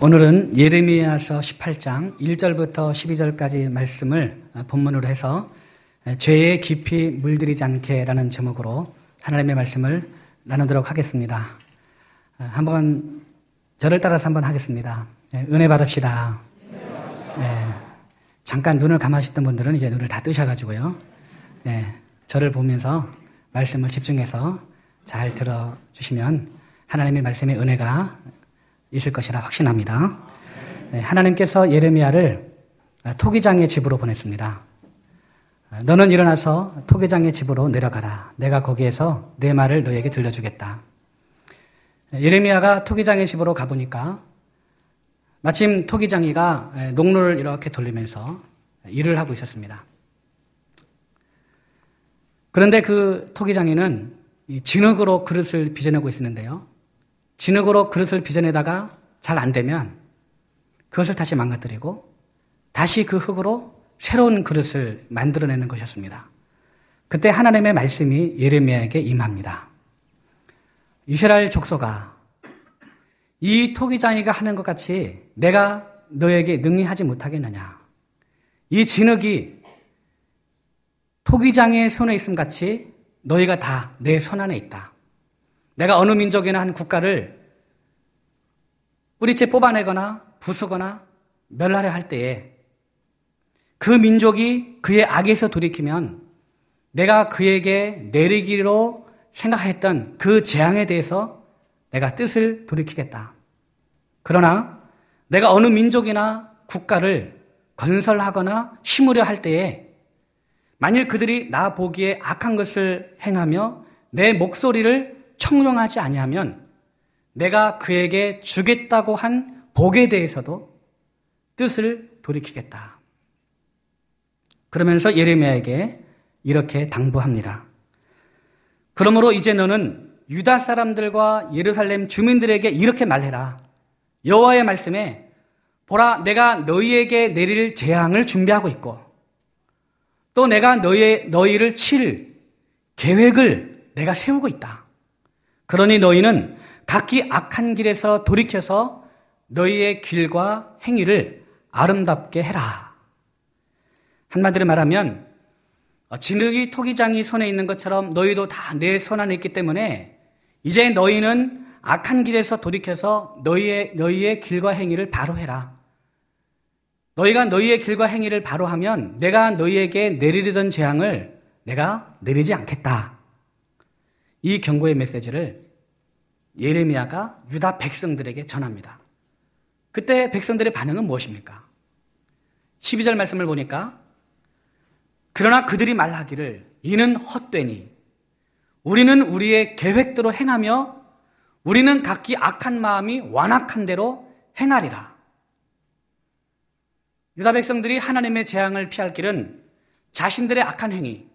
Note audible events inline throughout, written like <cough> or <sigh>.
오늘은 예레미야서 18장 1절부터 12절까지 말씀을 본문으로 해서 죄에 깊이 물들이지 않게라는 제목으로 하나님의 말씀을 나누도록 하겠습니다. 한번 저를 따라서 한번 하겠습니다. 네, 은혜 받읍시다. 네, 잠깐 눈을 감아셨던 분들은 이제 눈을 다 뜨셔가지고요. 네, 저를 보면서 말씀을 집중해서 잘 들어주시면 하나님의 말씀의 은혜가 있을 것이라 확신합니다. 네, 하나님께서 예레미야를 토기장의 집으로 보냈습니다. 너는 일어나서 토기장의 집으로 내려가라. 내가 거기에서 내 말을 너에게 들려주겠다. 예레미야가 토기장의 집으로 가보니까 마침 토기장이가 농로를 이렇게 돌리면서 일을 하고 있었습니다. 그런데 그 토기장이는 진흙으로 그릇을 빚어내고 있었는데요. 진흙으로 그릇을 빚어내다가 잘 안 되면 그것을 다시 망가뜨리고 다시 그 흙으로 새로운 그릇을 만들어내는 것이었습니다. 그때 하나님의 말씀이 예레미야에게 임합니다. 이스라엘 족소가 이 토기장이가 하는 것 같이 내가 너에게 능히 하지 못하겠느냐. 이 진흙이 토기장의 손에 있음 같이 너희가 다 내 손 안에 있다. 내가 어느 민족이나 한 국가를 뿌리채 뽑아내거나 부수거나 멸하려 할 때에 그 민족이 그의 악에서 돌이키면 내가 그에게 내리기로 생각했던 그 재앙에 대해서 내가 뜻을 돌이키겠다. 그러나 내가 어느 민족이나 국가를 건설하거나 심으려 할 때에 만일 그들이 나 보기에 악한 것을 행하며 내 목소리를 청룡하지 아니하면 내가 그에게 주겠다고 한 복에 대해서도 뜻을 돌이키겠다. 그러면서 예레미야에게 이렇게 당부합니다. 그러므로 이제 너는 유다 사람들과 예루살렘 주민들에게 이렇게 말해라. 여호와의 말씀에 보라 내가 너희에게 내릴 재앙을 준비하고 있고 또 내가 너희 너희를 칠 계획을 내가 세우고 있다. 그러니 너희는 각기 악한 길에서 돌이켜서 너희의 길과 행위를 아름답게 해라. 한마디로 말하면 진흙이 토기장이 손에 있는 것처럼 너희도 다 내 손 안에 있기 때문에 이제 너희는 악한 길에서 돌이켜서 너희의 너희의 길과 행위를 바로 해라. 너희가 너희의 길과 행위를 바로 하면 내가 너희에게 내리려던 재앙을 내가 내리지 않겠다. 이 경고의 메시지를 예레미야가 유다 백성들에게 전합니다. 그때 백성들의 반응은 무엇입니까? 12절 말씀을 보니까 그러나 그들이 말하기를 이는 헛되니 우리는 우리의 계획대로 행하며 우리는 각기 악한 마음이 완악한 대로 행하리라. 유다 백성들이 하나님의 재앙을 피할 길은 자신들의 악한 행위,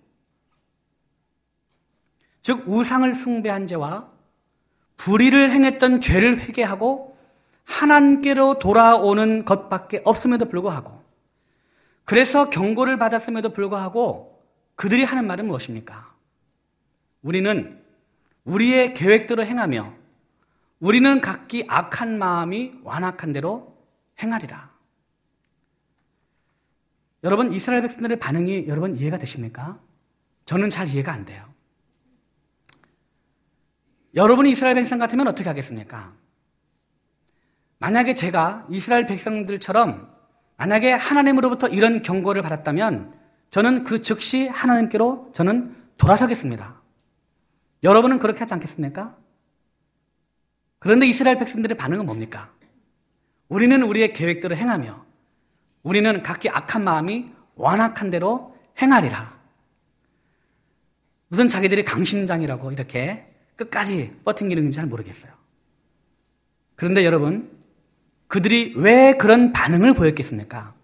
즉 우상을 숭배한 죄와 불의를 행했던 죄를 회개하고 하나님께로 돌아오는 것밖에 없음에도 불구하고 그래서 경고를 받았음에도 불구하고 그들이 하는 말은 무엇입니까? 우리는 우리의 계획대로 행하며 우리는 각기 악한 마음이 완악한 대로 행하리라. 여러분 이스라엘 백성들의 반응이 여러분 이해가 되십니까? 저는 잘 이해가 안 돼요. 여러분이 이스라엘 백성 같으면 어떻게 하겠습니까? 만약에 제가 이스라엘 백성들처럼 만약에 하나님으로부터 이런 경고를 받았다면 저는 그 즉시 하나님께로 저는 돌아서겠습니다. 여러분은 그렇게 하지 않겠습니까? 그런데 이스라엘 백성들의 반응은 뭡니까? 우리는 우리의 계획대로 행하며 우리는 각기 악한 마음이 완악한 대로 행하리라. 무슨 자기들이 강심장이라고 이렇게 끝까지 버팅기는 건지 잘 모르겠어요. 그런데 여러분, 그들이 왜 그런 반응을 보였겠습니까?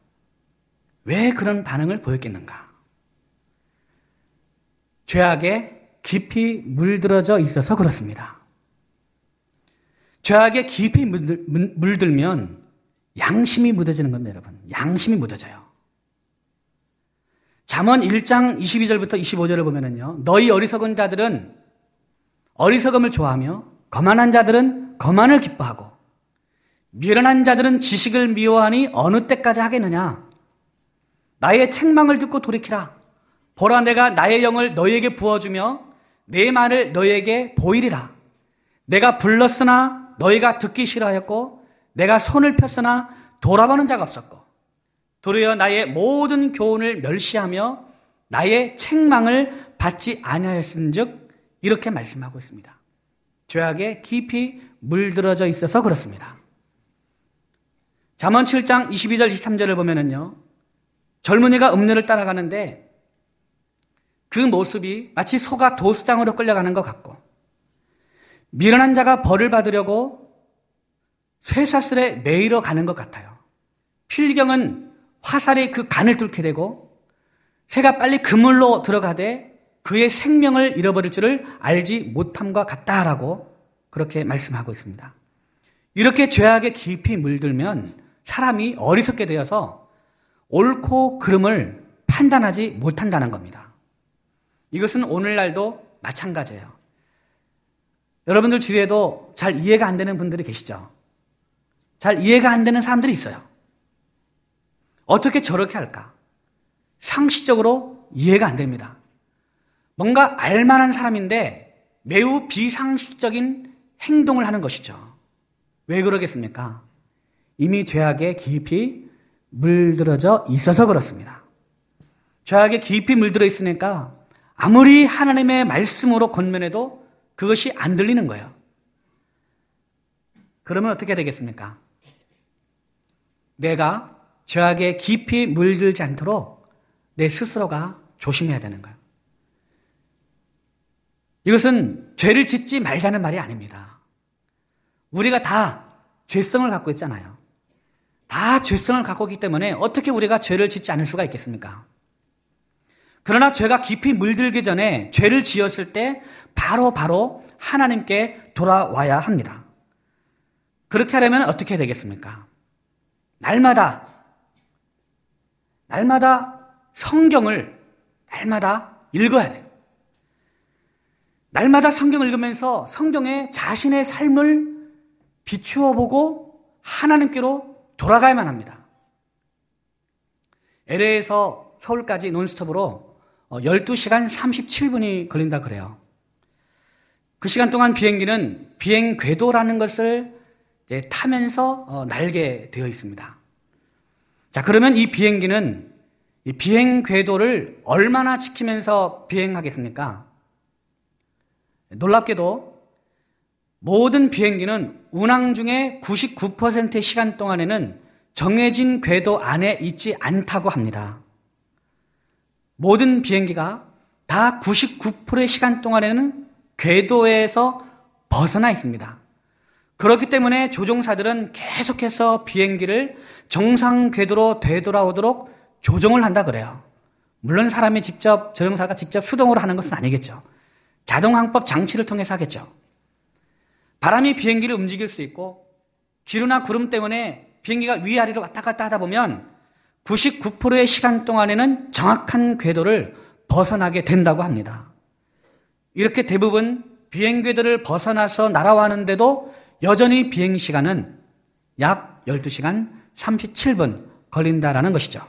왜 그런 반응을 보였겠는가? 죄악에 깊이 물들어져 있어서 그렇습니다. 죄악에 깊이 물들, 물들면 양심이 묻어지는 겁니다, 여러분. 양심이 묻어져요. 잠언 1장 22절부터 25절을 보면은요. 너희 어리석은 자들은 어리석음을 좋아하며 거만한 자들은 거만을 기뻐하고 미련한 자들은 지식을 미워하니 어느 때까지 하겠느냐? 나의 책망을 듣고 돌이키라. 보라 내가 나의 영을 너희에게 부어주며 내 말을 너희에게 보이리라. 내가 불렀으나 너희가 듣기 싫어하였고 내가 손을 폈으나 돌아보는 자가 없었고 도리어 나의 모든 교훈을 멸시하며 나의 책망을 받지 아니하였은즉 이렇게 말씀하고 있습니다. 죄악에 깊이 물들어져 있어서 그렇습니다. 잠언 7장 22절 23절을 보면은요. 젊은이가 음료를 따라가는데 그 모습이 마치 소가 도수장으로 끌려가는 것 같고 미련한 자가 벌을 받으려고 쇠사슬에 매이러 가는 것 같아요. 필경은 화살이 그 간을 뚫게 되고 새가 빨리 그물로 들어가되 그의 생명을 잃어버릴 줄을 알지 못함과 같다라고 그렇게 말씀하고 있습니다. 이렇게 죄악에 깊이 물들면 사람이 어리석게 되어서 옳고 그름을 판단하지 못한다는 겁니다. 이것은 오늘날도 마찬가지예요. 여러분들 주위에도 잘 이해가 안 되는 분들이 계시죠? 잘 이해가 안 되는 사람들이 있어요. 어떻게 저렇게 할까? 상식적으로 이해가 안 됩니다. 뭔가 알만한 사람인데 매우 비상식적인 행동을 하는 것이죠. 왜 그러겠습니까? 이미 죄악에 깊이 물들어져 있어서 그렇습니다. 죄악에 깊이 물들어 있으니까 아무리 하나님의 말씀으로 건면해도 그것이 안 들리는 거예요. 그러면 어떻게 되겠습니까? 내가 죄악에 깊이 물들지 않도록 내 스스로가 조심해야 되는 거예요. 이것은 죄를 짓지 말자는 말이 아닙니다. 우리가 다 죄성을 갖고 있잖아요. 다 죄성을 갖고 있기 때문에 어떻게 우리가 죄를 짓지 않을 수가 있겠습니까? 그러나 죄가 깊이 물들기 전에 죄를 지었을 때 바로 바로 하나님께 돌아와야 합니다. 그렇게 하려면 어떻게 되겠습니까? 날마다 날마다 성경을 날마다 읽어야 돼요. 날마다 성경을 읽으면서 성경에 자신의 삶을 비추어 보고 하나님께로 돌아가야만 합니다. LA에서 서울까지 논스톱으로 12시간 어, 37분이 걸린다 그래요. 그 시간 동안 비행기는 비행 궤도라는 것을 타면서 어, 날게 되어 있습니다. 자, 그러면 이 비행기는 이 비행 궤도를 얼마나 지키면서 비행하겠습니까? 놀랍게도 모든 비행기는 운항 중에 99%의 시간 동안에는 정해진 궤도 안에 있지 않다고 합니다. 모든 비행기가 다 99%의 시간 동안에는 궤도에서 벗어나 있습니다. 그렇기 때문에 조종사들은 계속해서 비행기를 정상 궤도로 되돌아오도록 조정을 한다 그래요. 물론 사람이 직접 조종사가 직접 수동으로 하는 것은 아니겠죠. 자동항법 장치를 통해서 하겠죠. 바람이 비행기를 움직일 수 있고 기류나 구름 때문에 비행기가 위아래로 왔다 갔다 하다 보면 99%의 시간 동안에는 정확한 궤도를 벗어나게 된다고 합니다. 이렇게 대부분 비행 궤도를 벗어나서 날아가는데도 여전히 비행 시간은 약 12시간 37분 걸린다라는 것이죠.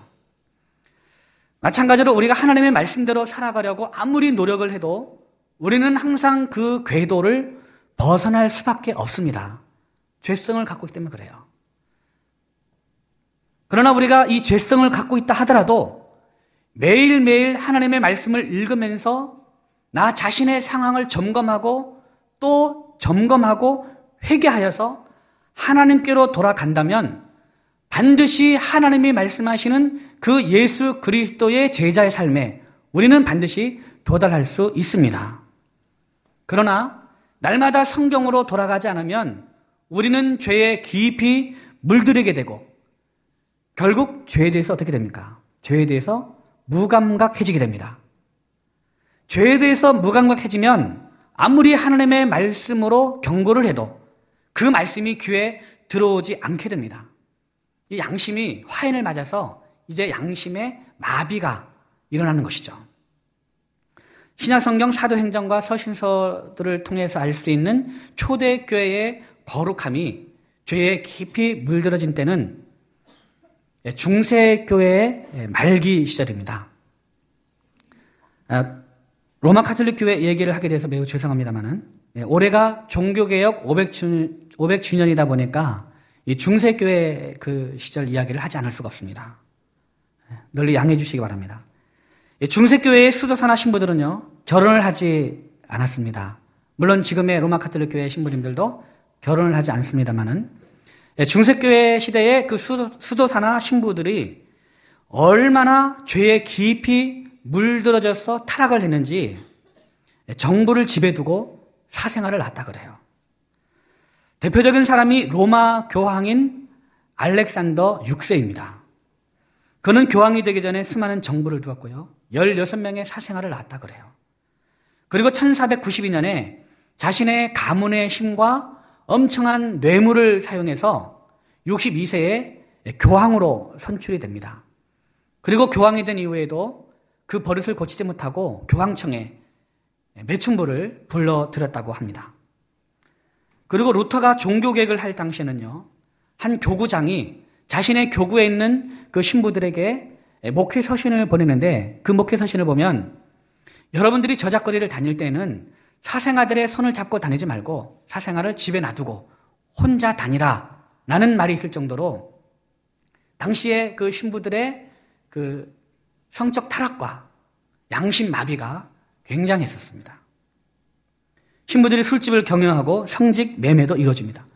마찬가지로 우리가 하나님의 말씀대로 살아가려고 아무리 노력을 해도 우리는 항상 그 궤도를 벗어날 수밖에 없습니다. 죄성을 갖고 있기 때문에 그래요. 그러나 우리가 이 죄성을 갖고 있다 하더라도 매일매일 하나님의 말씀을 읽으면서 나 자신의 상황을 점검하고 또 점검하고 회개하여서 하나님께로 돌아간다면 반드시 하나님이 말씀하시는 그 예수 그리스도의 제자의 삶에 우리는 반드시 도달할 수 있습니다. 그러나 날마다 성경으로 돌아가지 않으면 우리는 죄에 깊이 물들이게 되고 결국 죄에 대해서 어떻게 됩니까? 죄에 대해서 무감각해지게 됩니다. 죄에 대해서 무감각해지면 아무리 하나님의 말씀으로 경고를 해도 그 말씀이 귀에 들어오지 않게 됩니다. 이 양심이 화인을 맞아서 이제 양심의 마비가 일어나는 것이죠. 신약성경 사도행전과 서신서들을 통해서 알 수 있는 초대교회의 거룩함이 죄에 깊이 물들어진 때는 중세교회의 말기 시절입니다. 아, 로마 카톨릭 교회 얘기를 하게 돼서 매우 죄송합니다만은 예, 올해가 종교개혁 500주년, 500주 년이다 보니까 이 중세교회 그 시절 이야기를 하지 않을 수가 없습니다. 예, 널리 양해해 주시기 바랍니다. 중세교회의 수도사나 신부들은요, 결혼을 하지 않았습니다. 물론 지금의 로마 카톨릭 교회 신부님들도 결혼을 하지 않습니다만은 예, 중세교회 시대의 그 수도, 사나 신부들이 얼마나 죄에 깊이 물들어져서 타락을 했는지 정부를 집에 두고 사생활을 낳았다 그래요. 대표적인 사람이 로마 교황인 알렉산더 6세입니다. 그는 교황이 되기 전에 수많은 정부를 두었고요. 16명의 사생활을 낳았다 그래요. 그리고 1492년에 자신의 가문의 힘과 엄청난 뇌물을 사용해서 62세에 교황으로 선출이 됩니다. 그리고 교황이 된 이후에도 그 버릇을 고치지 못하고 교황청에 매춘부를 불러들였다고 합니다. 그리고 루터가 종교개혁을 할 당시에는요, 한 교구장이 자신의 교구에 있는 그 신부들에게 목회 서신을 보내는데 그 목회 서신을 보면 여러분들이 저작거리를 다닐 때는 사생아들의 손을 잡고 다니지 말고 사생아를 집에 놔두고 혼자 다니라 라는 말이 있을 정도로 당시에 그 신부들의 그 성적 타락과 양심 마비가 굉장했었습니다. 신부들이 술집을 경영하고 성직 매매도 이루어집니다.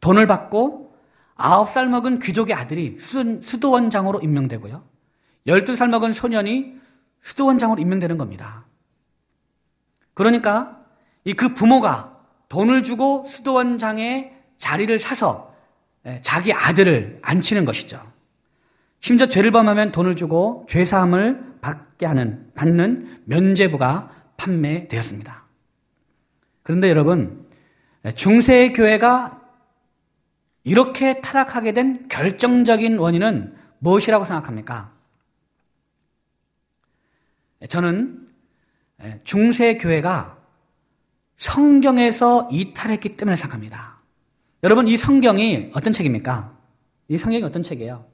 돈을 받고 9살 먹은 귀족의 아들이 수도원장으로 임명되고요. 12살 먹은 소년이 수도원장으로 임명되는 겁니다. 그러니까 이 그 부모가 돈을 주고 수도원장의 자리를 사서 예, 자기 아들을 앉히는 것이죠. 심지어 죄를 범하면 돈을 주고 죄 사함을 받게 하는, 받는 면죄부가 판매되었습니다. 그런데 여러분, 중세 교회가 이렇게 타락하게 된 결정적인 원인은 무엇이라고 생각합니까? 저는 중세 교회가 성경에서 이탈했기 때문에 생각합니다. 여러분, 이 성경이 어떤 책입니까? 이 성경이 어떤 책이에요?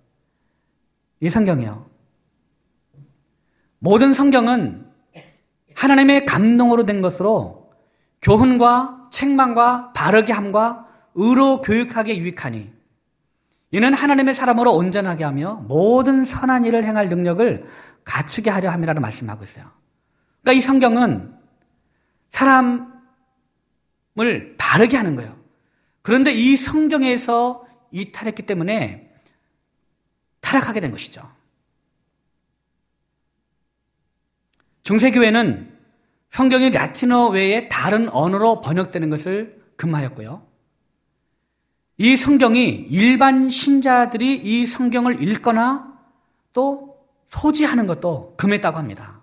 이 성경이요. 모든 성경은 하나님의 감동으로 된 것으로 교훈과 책망과 바르게 함과 의로 교육하게 유익하니 이는 하나님의 사람으로 온전하게 하며 모든 선한 일을 행할 능력을 갖추게 하려 함이라는 말씀하고 있어요. 그러니까 이 성경은 사람 을 바르게 하는 거예요. 그런데 이 성경에서 이탈했기 때문에 타락하게 된 것이죠. 중세교회는 성경이 라틴어 외에 다른 언어로 번역되는 것을 금하였고요. 이 성경이 일반 신자들이 이 성경을 읽거나 또 소지하는 것도 금했다고 합니다.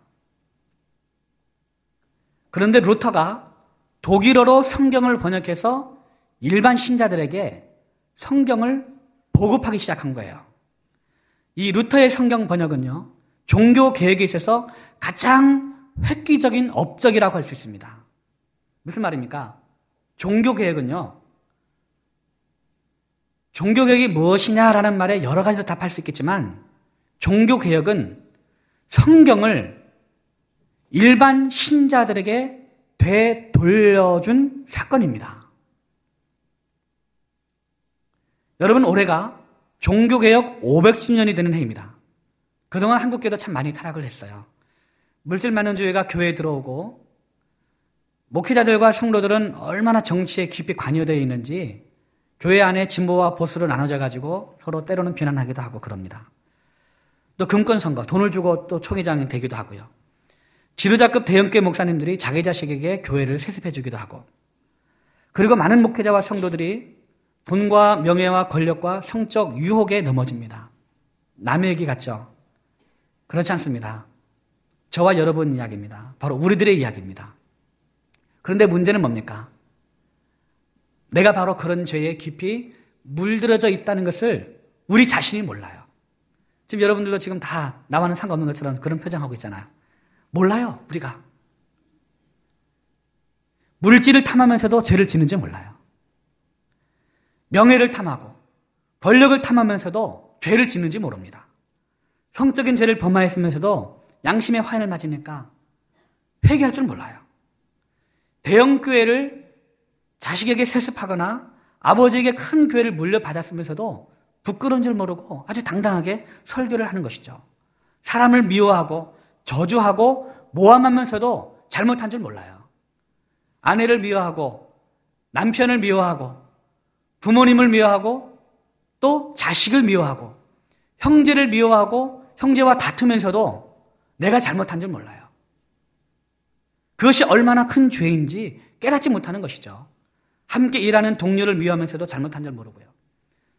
그런데 루터가 독일어로 성경을 번역해서 일반 신자들에게 성경을 보급하기 시작한 거예요. 이 루터의 성경 번역은요, 종교 계획에 있어서 가장 획기적인 업적이라고 할 수 있습니다. 무슨 말입니까? 종교 계획은요, 종교 계획이 무엇이냐라는 말에 여러 가지로 답할 수 있겠지만, 종교 개혁은 성경을 일반 신자들에게 되돌려준 사건입니다. 여러분, 올해가 종교개혁 500주년이 되는 해입니다. 그동안 한국교도 참 많이 타락을 했어요. 물질 많은 주의가 교회에 들어오고, 목회자들과 성도들은 얼마나 정치에 깊이 관여되어 있는지 교회 안에 진보와 보수로 나눠져 가지고 서로 때로는 비난하기도 하고 그럽니다. 또 금권 선거, 돈을 주고 또 총회장이 되기도 하고요. 지도자급 대형교 목사님들이 자기 자식에게 교회를 세습해 주기도 하고 그리고 많은 목회자와 성도들이 돈과 명예와 권력과 성적 유혹에 넘어집니다. 남의 얘기 같죠? 그렇지 않습니다. 저와 여러분 이야기입니다. 바로 우리들의 이야기입니다. 그런데 문제는 뭡니까? 내가 바로 그런 죄에 깊이 물들어져 있다는 것을 우리 자신이 몰라요. 지금 여러분들도 지금 다 나와는 상관없는 것처럼 그런 표정하고 있잖아요. 몰라요, 우리가. 물질을 탐하면서도 죄를 짓는지 몰라요. 명예를 탐하고 권력을 탐하면서도 죄를 짓는지 모릅니다. 성적인 죄를 범하였으면서도 양심의 화인을 맞으니까 회개할 줄 몰라요. 대형 교회를 자식에게 세습하거나 아버지에게 큰 교회를 물려받았으면서도 부끄러운 줄 모르고 아주 당당하게 설교를 하는 것이죠. 사람을 미워하고 저주하고 모함하면서도 잘못한 줄 몰라요. 아내를 미워하고 남편을 미워하고 부모님을 미워하고 또 자식을 미워하고 형제를 미워하고 형제와 다투면서도 내가 잘못한 줄 몰라요. 그것이 얼마나 큰 죄인지 깨닫지 못하는 것이죠. 함께 일하는 동료를 미워하면서도 잘못한 줄 모르고요.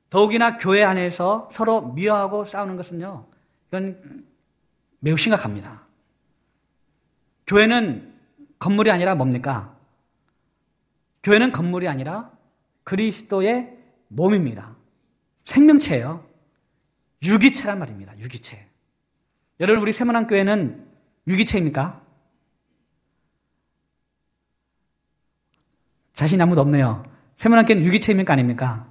더욱이나 교회 안에서 서로 미워하고 싸우는 것은요, 이건 매우 심각합니다. 교회는 건물이 아니라 뭡니까? 교회는 건물이 아니라 그리스도의 몸입니다. 생명체예요. 유기체란 말입니다. 유기체. 여러분 우리 세문안 교회는 유기체입니까? 자신 아무도 없네요. 세문안 교회는 유기체입니까 아닙니까?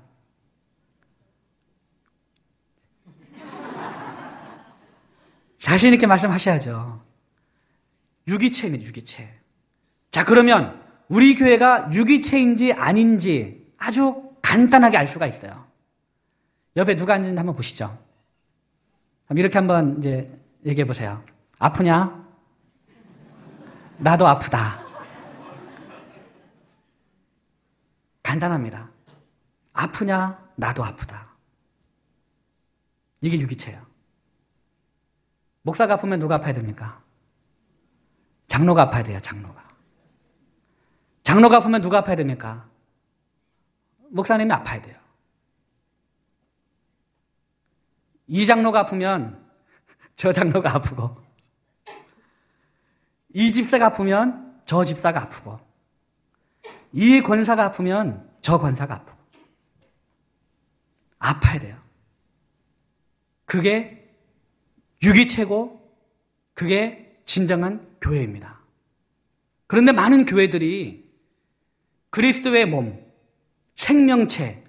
자신 있게 말씀하셔야죠. 유기체입니다. 유기체. 자 그러면 우리 교회가 유기체인지 아닌지 아주 간단하게 알 수가 있어요. 옆에 누가 앉은지 한번 보시죠. 이렇게 한번 이제 얘기해 보세요. 아프냐? 나도 아프다. 간단합니다. 아프냐? 나도 아프다. 이게 유기체예요. 목사가 아프면 누가 아파야 됩니까? 장로가 아파야 돼요, 장로가. 장로가 아프면 누가 아파야 됩니까? 목사님이 아파야 돼요. 이 장로가 아프면 <laughs> 저 장로가 아프고, 이 집사가 아프면 저 집사가 아프고, 이 권사가 아프면 저 권사가 아프고, 아파야 돼요. 그게 유기체고, 그게 진정한 교회입니다. 그런데 많은 교회들이 그리스도의 몸, 생명체,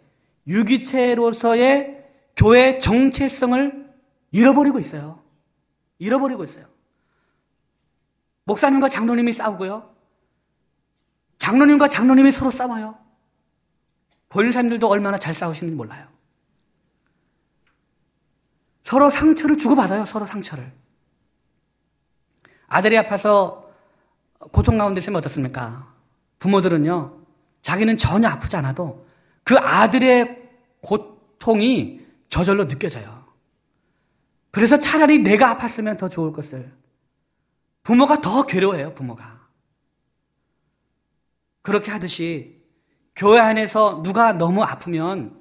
유기체로서의 교회 정체성을 잃어버리고 있어요. 잃어버리고 있어요. 목사님과 장로님이 싸우고요. 장로님과 장로님이 서로 싸워요. 권사님들도 얼마나 잘 싸우시는지 몰라요. 서로 상처를 주고받아요. 서로 상처를. 아들이 아파서 고통 가운데 있으면 어떻습니까? 부모들은요, 자기는 전혀 아프지 않아도 그 아들의 고통이 저절로 느껴져요. 그래서 차라리 내가 아팠으면 더 좋을 것을. 부모가 더 괴로워해요, 부모가. 그렇게 하듯이 교회 안에서 누가 너무 아프면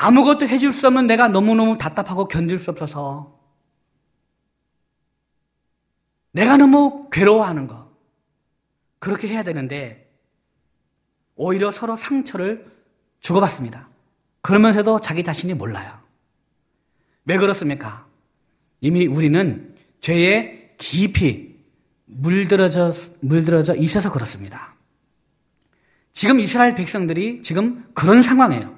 아무것도 해줄 수 없는 내가 너무너무 답답하고 견딜 수 없어서 내가 너무 괴로워하는 거. 그렇게 해야 되는데 오히려 서로 상처를 주고받습니다. 그러면서도 자기 자신이 몰라요. 왜 그렇습니까? 이미 우리는 죄에 깊이 물들어져, 물들어져 있어서 그렇습니다. 지금 이스라엘 백성들이 지금 그런 상황이에요.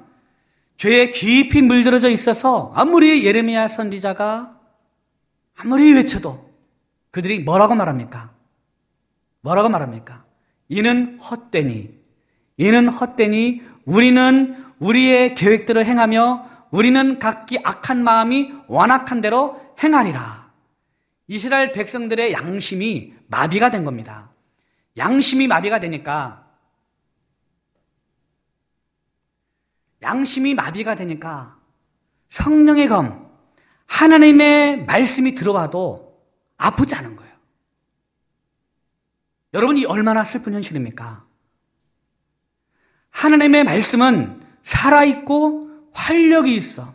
죄에 깊이 물들어져 있어서 아무리 예레미야 선지자가 아무리 외쳐도 그들이 뭐라고 말합니까? 뭐라고 말합니까? 이는 헛되니, 이는 헛되니 우리는 우리의 계획대로 행하며 우리는 각기 악한 마음이 완악한 대로 행하리라. 이스라엘 백성들의 양심이 마비가 된 겁니다. 양심이 마비가 되니까 양심이 마비가 되니까 성령의 검, 하나님의 말씀이 들어와도 아프지 않은 거예요. 여러분이 얼마나 슬픈 현실입니까? 하나님의 말씀은 살아있고 활력이 있어.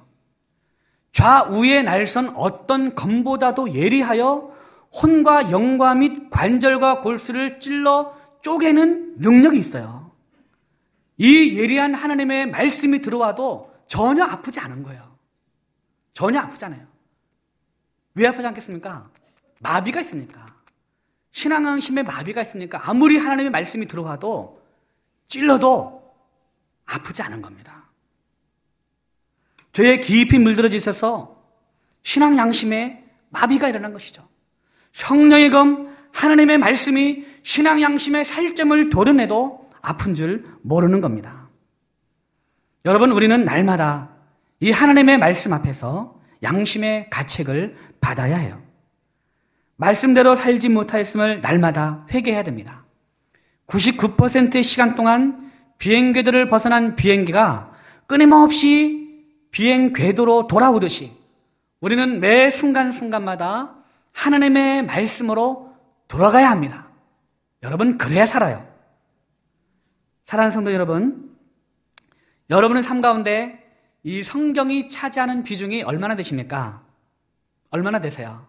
좌우의 날선 어떤 검보다도 예리하여 혼과 영과 및 관절과 골수를 찔러 쪼개는 능력이 있어요. 이 예리한 하나님의 말씀이 들어와도 전혀 아프지 않은 거예요. 전혀 아프잖아요. 왜 아프지 않겠습니까? 마비가 있으니까. 신앙심에 마비가 있으니까 아무리 하나님의 말씀이 들어와도 찔러도 아프지 않은 겁니다. 죄에 깊이 물들어져 있어서 신앙 양심에 마비가 일어난 것이죠. 성령의 검 하나님의 말씀이 신앙 양심의 살점을 도려내도 아픈 줄 모르는 겁니다. 여러분 우리는 날마다 이 하나님의 말씀 앞에서 양심의 가책을 받아야 해요. 말씀대로 살지 못하였음을 날마다 회개해야 됩니다. 99%의 시간 동안 비행 궤도를 벗어난 비행기가 끊임없이 비행 궤도로 돌아오듯이 우리는 매 순간순간마다 하나님의 말씀으로 돌아가야 합니다. 여러분, 그래야 살아요. 사랑하는 성도 여러분, 여러분의 삶 가운데 이 성경이 차지하는 비중이 얼마나 되십니까? 얼마나 되세요?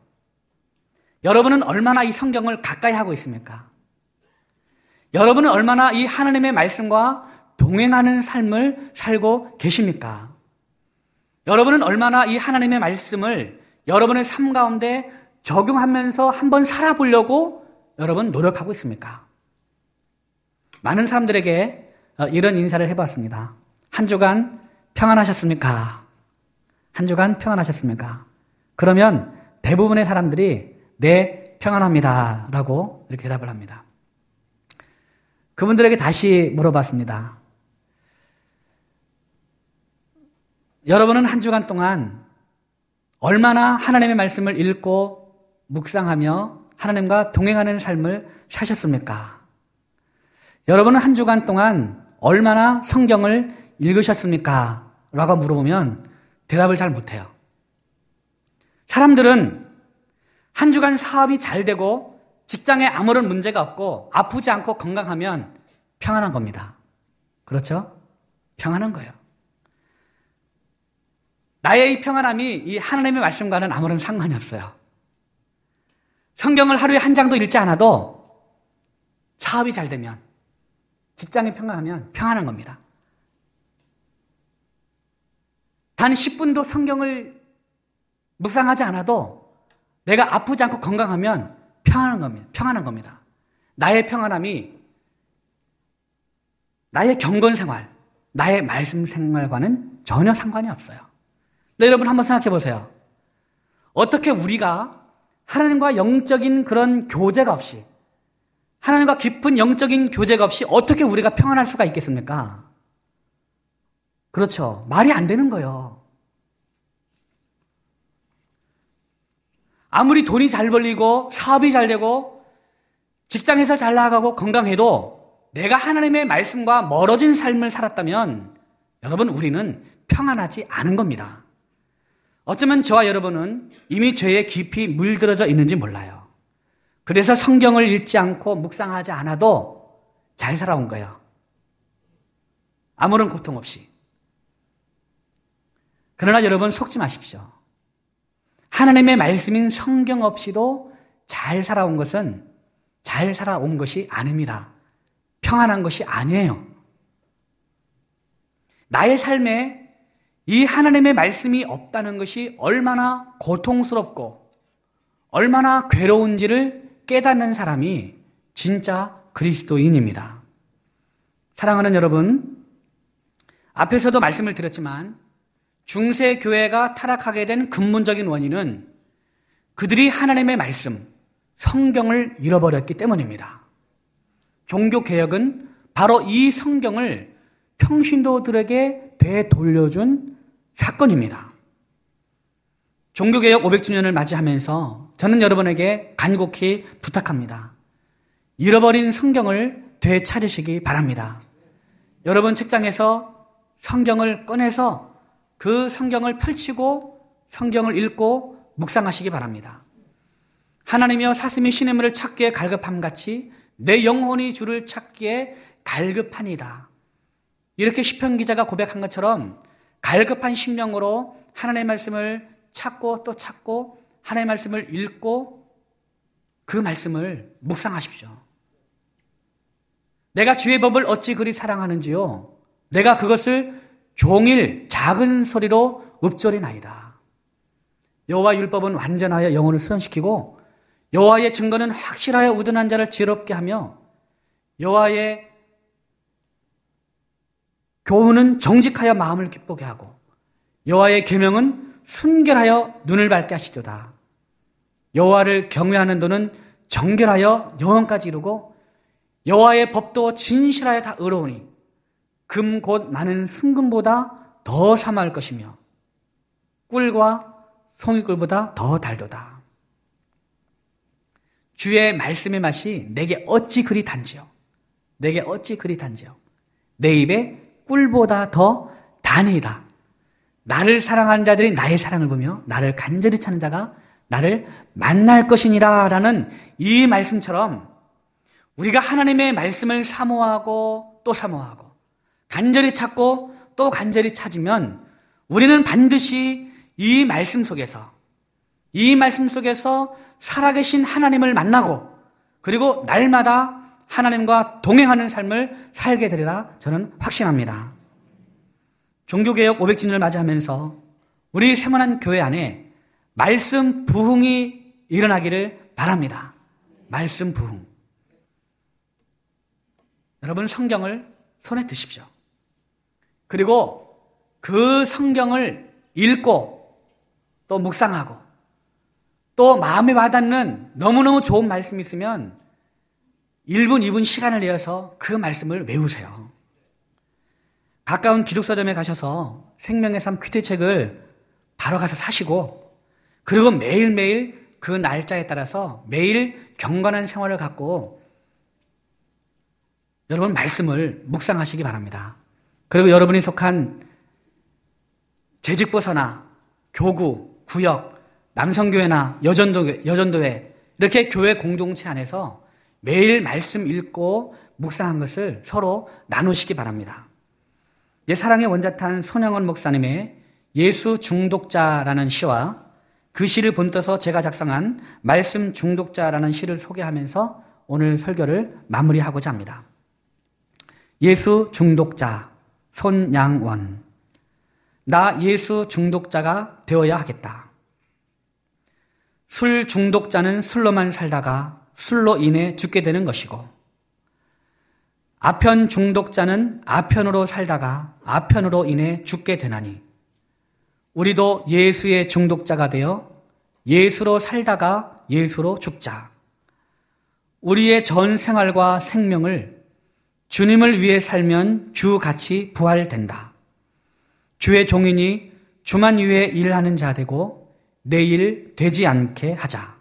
여러분은 얼마나 이 성경을 가까이 하고 있습니까? 여러분은 얼마나 이 하나님의 말씀과 동행하는 삶을 살고 계십니까? 여러분은 얼마나 이 하나님의 말씀을 여러분의 삶 가운데 적용하면서 한번 살아보려고 여러분 노력하고 있습니까? 많은 사람들에게 어, 이런 인사를 해봤습니다. 한 주간 평안하셨습니까? 한 주간 평안하셨습니까? 그러면 대부분의 사람들이 네, 평안합니다. 라고 이렇게 대답을 합니다. 그분들에게 다시 물어봤습니다. 여러분은 한 주간 동안 얼마나 하나님의 말씀을 읽고 묵상하며 하나님과 동행하는 삶을 사셨습니까? 여러분은 한 주간 동안 얼마나 성경을 읽으셨습니까? 라고 물어보면 대답을 잘 못해요. 사람들은 한 주간 사업이 잘 되고 직장에 아무런 문제가 없고 아프지 않고 건강하면 평안한 겁니다. 그렇죠? 평안한 거예요. 나의 이 평안함이 이 하나님의 말씀과는 아무런 상관이 없어요. 성경을 하루에 한 장도 읽지 않아도 사업이 잘 되면 직장이 평안하면 평안한 겁니다. 단 10분도 성경을 묵상하지 않아도 내가 아프지 않고 건강하면 평안한 겁니다. 평안한 겁니다. 나의 평안함이 나의 경건 생활, 나의 말씀 생활과는 전혀 상관이 없어요. 네, 여러분 한번 생각해 보세요. 어떻게 우리가 하나님과 영적인 그런 교제가 없이 하나님과 깊은 영적인 교제가 없이 어떻게 우리가 평안할 수가 있겠습니까? 그렇죠. 말이 안 되는 거예요. 아무리 돈이 잘 벌리고 사업이 잘 되고 직장에서 잘 나가고 건강해도 내가 하나님의 말씀과 멀어진 삶을 살았다면 여러분 우리는 평안하지 않은 겁니다. 어쩌면 저와 여러분은 이미 죄에 깊이 물들어져 있는지 몰라요. 그래서 성경을 읽지 않고 묵상하지 않아도 잘 살아온 거예요. 아무런 고통 없이. 그러나 여러분 속지 마십시오. 하나님의 말씀인 성경 없이도 잘 살아온 것은 잘 살아온 것이 아닙니다. 평안한 것이 아니에요. 나의 삶에 이 하나님의 말씀이 없다는 것이 얼마나 고통스럽고 얼마나 괴로운지를 깨닫는 사람이 진짜 그리스도인입니다. 사랑하는 여러분, 앞에서도 말씀을 드렸지만 중세 교회가 타락하게 된 근본적인 원인은 그들이 하나님의 말씀, 성경을 잃어버렸기 때문입니다. 종교 개혁은 바로 이 성경을 평신도들에게 되돌려준 사건입니다. 종교개혁 500주년을 맞이하면서 저는 여러분에게 간곡히 부탁합니다. 잃어버린 성경을 되찾으시기 바랍니다. 여러분 책장에서 성경을 꺼내서 그 성경을 펼치고 성경을 읽고 묵상하시기 바랍니다. 하나님이여 사슴이 신의 물을 찾기에 갈급함 같이 내 영혼이 주를 찾기에 갈급하니다. 이렇게 시편 기자가 고백한 것처럼 갈급한 심령으로 하나님의 말씀을 찾고 또 찾고 하나님의 말씀을 읽고 그 말씀을 묵상하십시오. 내가 주의 법을 어찌 그리 사랑하는지요? 내가 그것을 종일 작은 소리로 읊조리나이다. 여호와 율법은 완전하여 영혼을 수련시키고 여호와의 증거는 확실하여 우둔한 자를 지럽게 하며 여호와의 교훈은 정직하여 마음을 기쁘게 하고 여호와의 계명은 순결하여 눈을 밝게 하시도다. 여호와를 경외하는 도는 정결하여 영원까지 이루고 여호와의 법도 진실하여 다 의로우니 금 곧 많은 순금보다 더 사마할 것이며 꿀과 송이꿀보다 더 달도다. 주의 말씀의 맛이 내게 어찌 그리 단지요. 내게 어찌 그리 단지요. 내 입에 꿀보다 더 단이다. 나를 사랑하는 자들이 나의 사랑을 보며 나를 간절히 찾는 자가 나를 만날 것이니라 라는 이 말씀처럼 우리가 하나님의 말씀을 사모하고 또 사모하고 간절히 찾고 또 간절히 찾으면 우리는 반드시 이 말씀 속에서 이 말씀 속에서 살아계신 하나님을 만나고 그리고 날마다 하나님과 동행하는 삶을 살게 되리라 저는 확신합니다. 종교개혁 500주년을 맞이하면서 우리 세만한 교회 안에 말씀 부흥이 일어나기를 바랍니다. 말씀 부흥. 여러분 성경을 손에 드십시오. 그리고 그 성경을 읽고 또 묵상하고 또 마음에 와닿는 너무너무 좋은 말씀이 있으면 1분, 2분 시간을 내어서 그 말씀을 외우세요. 가까운 기독서점에 가셔서 생명의 삶 퀴즈책을 바로 가서 사시고 그리고 매일매일 그 날짜에 따라서 매일 경건한 생활을 갖고 여러분 말씀을 묵상하시기 바랍니다. 그리고 여러분이 속한 재직보서나 교구, 구역, 남성교회나 여전도, 여전도회 이렇게 교회 공동체 안에서 매일 말씀 읽고 묵상한 것을 서로 나누시기 바랍니다. 내 사랑의 원자탄 손영원 목사님의 예수 중독자라는 시와 그 시를 본떠서 제가 작성한 말씀 중독자라는 시를 소개하면서 오늘 설교를 마무리하고자 합니다. 예수 중독자 손양원 나 예수 중독자가 되어야 하겠다. 술 중독자는 술로만 살다가 술로 인해 죽게 되는 것이고 아편 중독자는 아편으로 살다가 아편으로 인해 죽게 되나니 우리도 예수의 중독자가 되어 예수로 살다가 예수로 죽자. 우리의 전 생활과 생명을 주님을 위해 살면 주같이 부활된다. 주의 종인이 주만 위해 일하는 자 되고 내일 되지 않게 하자.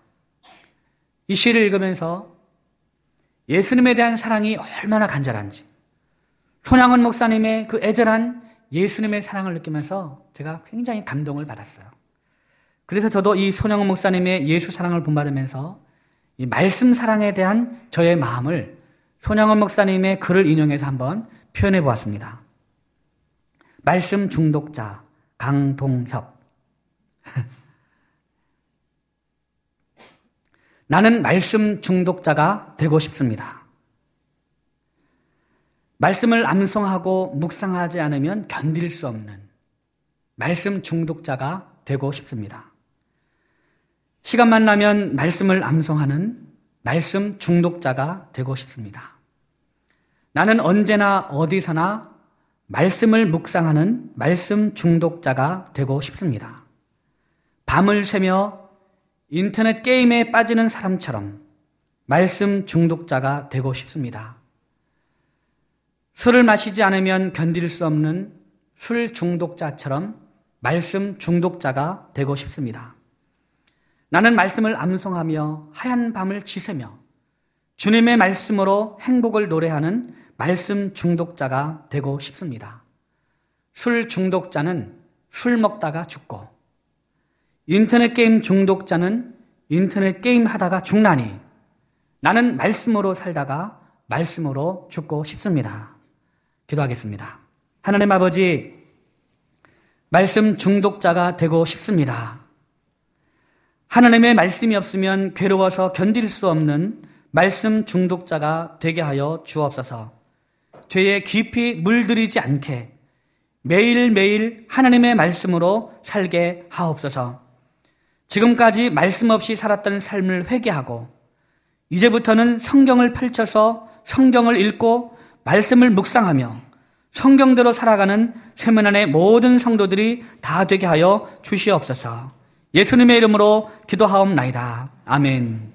이 시를 읽으면서 예수님에 대한 사랑이 얼마나 간절한지, 손양원 목사님의 그 애절한 예수님의 사랑을 느끼면서 제가 굉장히 감동을 받았어요. 그래서 저도 이 손양원 목사님의 예수 사랑을 본받으면서 이 말씀 사랑에 대한 저의 마음을 손양원 목사님의 글을 인용해서 한번 표현해 보았습니다. 말씀 중독자 강동협 <laughs> 나는 말씀 중독자가 되고 싶습니다. 말씀을 암송하고 묵상하지 않으면 견딜 수 없는 말씀 중독자가 되고 싶습니다. 시간만 나면 말씀을 암송하는 말씀 중독자가 되고 싶습니다. 나는 언제나 어디서나 말씀을 묵상하는 말씀 중독자가 되고 싶습니다. 밤을 새며 인터넷 게임에 빠지는 사람처럼 말씀 중독자가 되고 싶습니다. 술을 마시지 않으면 견딜 수 없는 술 중독자처럼 말씀 중독자가 되고 싶습니다. 나는 말씀을 암송하며 하얀 밤을 지새며 주님의 말씀으로 행복을 노래하는 말씀 중독자가 되고 싶습니다. 술 중독자는 술 먹다가 죽고 인터넷 게임 중독자는 인터넷 게임 하다가 죽나니 나는 말씀으로 살다가 말씀으로 죽고 싶습니다. 기도하겠습니다. 하나님 아버지, 말씀 중독자가 되고 싶습니다. 하나님의 말씀이 없으면 괴로워서 견딜 수 없는 말씀 중독자가 되게 하여 주옵소서. 죄에 깊이 물들이지 않게 매일매일 하나님의 말씀으로 살게 하옵소서. 지금까지 말씀 없이 살았던 삶을 회개하고 이제부터는 성경을 펼쳐서 성경을 읽고 말씀을 묵상하며 성경대로 살아가는 세면안의 모든 성도들이 다 되게 하여 주시옵소서. 예수님의 이름으로 기도하옵나이다. 아멘.